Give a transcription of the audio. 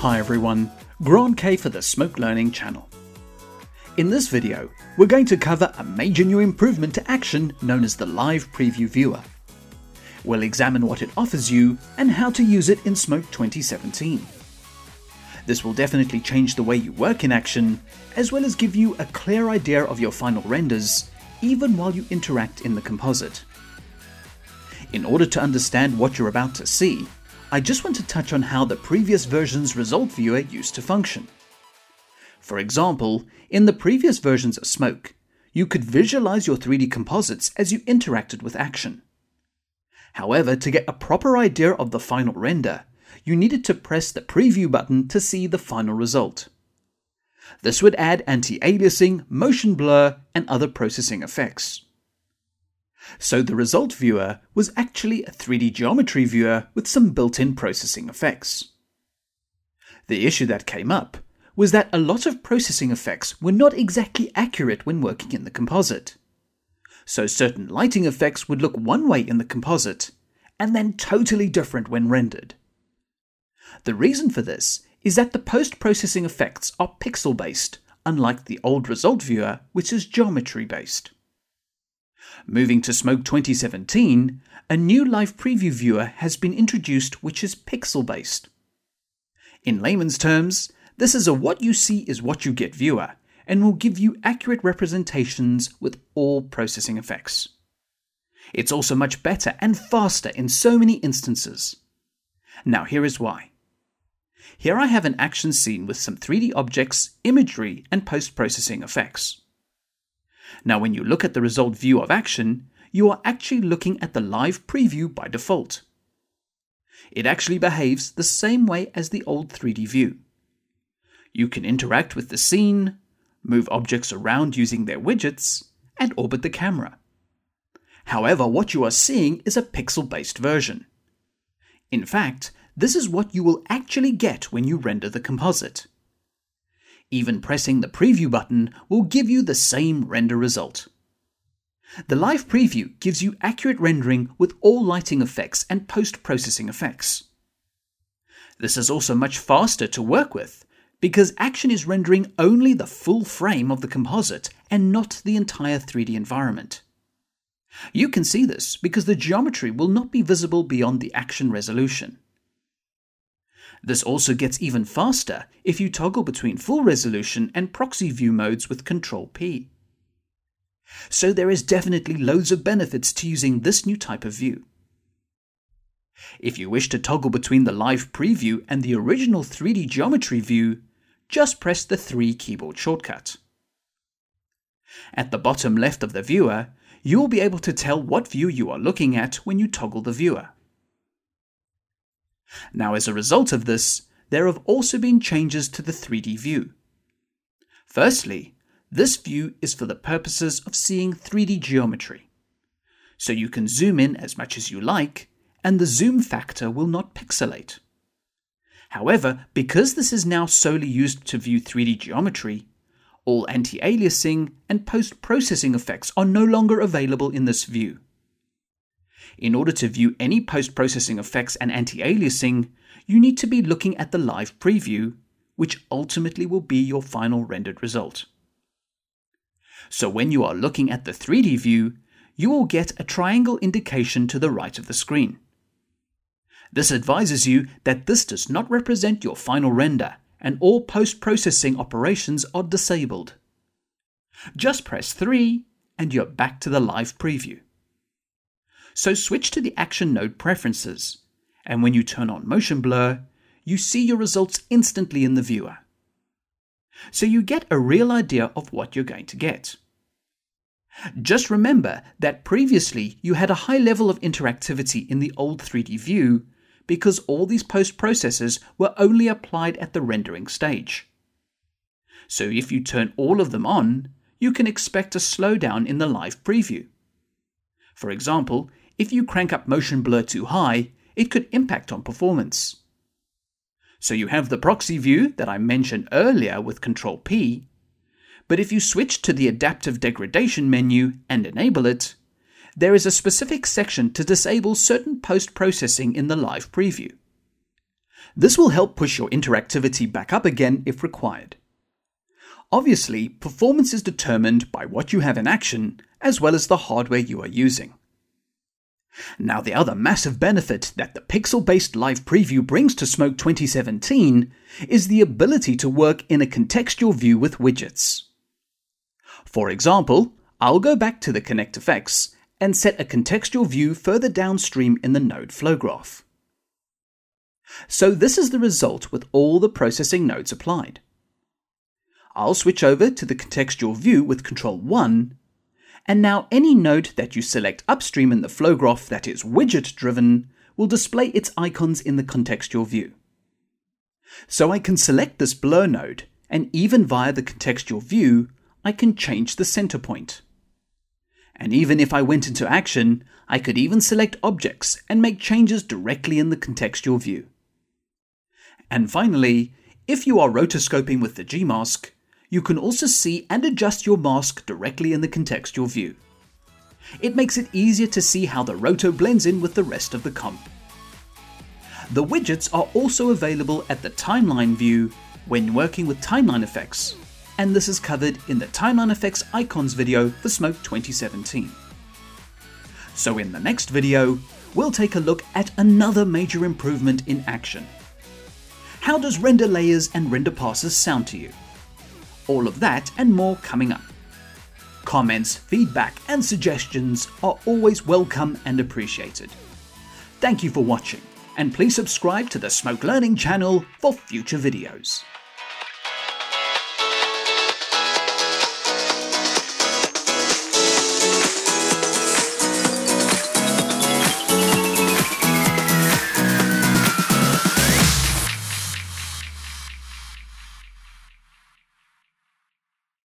Hi everyone, Grant Kay for the Smoke Learning channel. In this video, we're going to cover a major new improvement to Action known as the Live Preview Viewer. We'll examine what it offers you and how to use it in Smoke 2017. This will definitely change the way you work in Action, as well as give you a clear idea of your final renders, even while you interact in the composite. In order to understand what you're about to see, I just want to touch on how the previous version's result viewer used to function. For example, in the previous versions of Smoke, you could visualize your 3D composites as you interacted with action. However, to get a proper idea of the final render, you needed to press the preview button to see the final result. This would add anti-aliasing, motion blur, and other processing effects. So the result viewer was actually a 3D geometry viewer with some built-in processing effects. The issue that came up was that a lot of processing effects were not exactly accurate when working in the composite. So certain lighting effects would look one way in the composite, and then totally different when rendered. The reason for this is that the post-processing effects are pixel-based, unlike the old result viewer, which is geometry-based. Moving to Smoke 2017, a new live preview viewer has been introduced which is pixel based. In layman's terms, this is a what you see is what you get viewer and will give you accurate representations with all processing effects. It's also much better and faster in so many instances. Now, here is why. Here I have an action scene with some 3D objects, imagery, and post processing effects. Now, when you look at the result view of action, you are actually looking at the live preview by default. It actually behaves the same way as the old 3D view. You can interact with the scene, move objects around using their widgets, and orbit the camera. However, what you are seeing is a pixel based version. In fact, this is what you will actually get when you render the composite. Even pressing the preview button will give you the same render result. The live preview gives you accurate rendering with all lighting effects and post-processing effects. This is also much faster to work with because Action is rendering only the full frame of the composite and not the entire 3D environment. You can see this because the geometry will not be visible beyond the Action resolution. This also gets even faster if you toggle between full resolution and proxy view modes with Ctrl P. So there is definitely loads of benefits to using this new type of view. If you wish to toggle between the live preview and the original 3D geometry view, just press the 3 keyboard shortcut. At the bottom left of the viewer, you will be able to tell what view you are looking at when you toggle the viewer. Now, as a result of this, there have also been changes to the 3D view. Firstly, this view is for the purposes of seeing 3D geometry. So you can zoom in as much as you like, and the zoom factor will not pixelate. However, because this is now solely used to view 3D geometry, all anti-aliasing and post-processing effects are no longer available in this view. In order to view any post-processing effects and anti-aliasing, you need to be looking at the live preview, which ultimately will be your final rendered result. So when you are looking at the 3D view, you will get a triangle indication to the right of the screen. This advises you that this does not represent your final render and all post-processing operations are disabled. Just press 3 and you're back to the live preview. So switch to the Action Node Preferences, and when you turn on Motion Blur, you see your results instantly in the viewer. So you get a real idea of what you're going to get. Just remember that previously you had a high level of interactivity in the old 3D view because all these post processes were only applied at the rendering stage. So if you turn all of them on, you can expect a slowdown in the live preview. For example, if you crank up motion blur too high, it could impact on performance. So you have the proxy view that I mentioned earlier with Ctrl P, but if you switch to the adaptive degradation menu and enable it, there is a specific section to disable certain post processing in the live preview. This will help push your interactivity back up again if required. Obviously, performance is determined by what you have in action as well as the hardware you are using. Now, the other massive benefit that the pixel based live preview brings to Smoke 2017 is the ability to work in a contextual view with widgets. For example, I'll go back to the ConnectFX and set a contextual view further downstream in the node flow graph. So this is the result with all the processing nodes applied. I'll switch over to the contextual view with Control 1 and now any node that you select upstream in the flow graph that is widget driven will display its icons in the contextual view. So I can select this blur node, and even via the contextual view, I can change the center point. And even if I went into action, I could even select objects and make changes directly in the contextual view. And finally, if you are rotoscoping with the Gmask, you can also see and adjust your mask directly in the contextual view. It makes it easier to see how the roto blends in with the rest of the comp. The widgets are also available at the timeline view when working with timeline effects, and this is covered in the timeline effects icons video for Smoke 2017. So in the next video, we'll take a look at another major improvement in action. How does render layers and render passes sound to you? All of that and more coming up. Comments, feedback, and suggestions are always welcome and appreciated. Thank you for watching, and please subscribe to the Smoke Learning channel for future videos.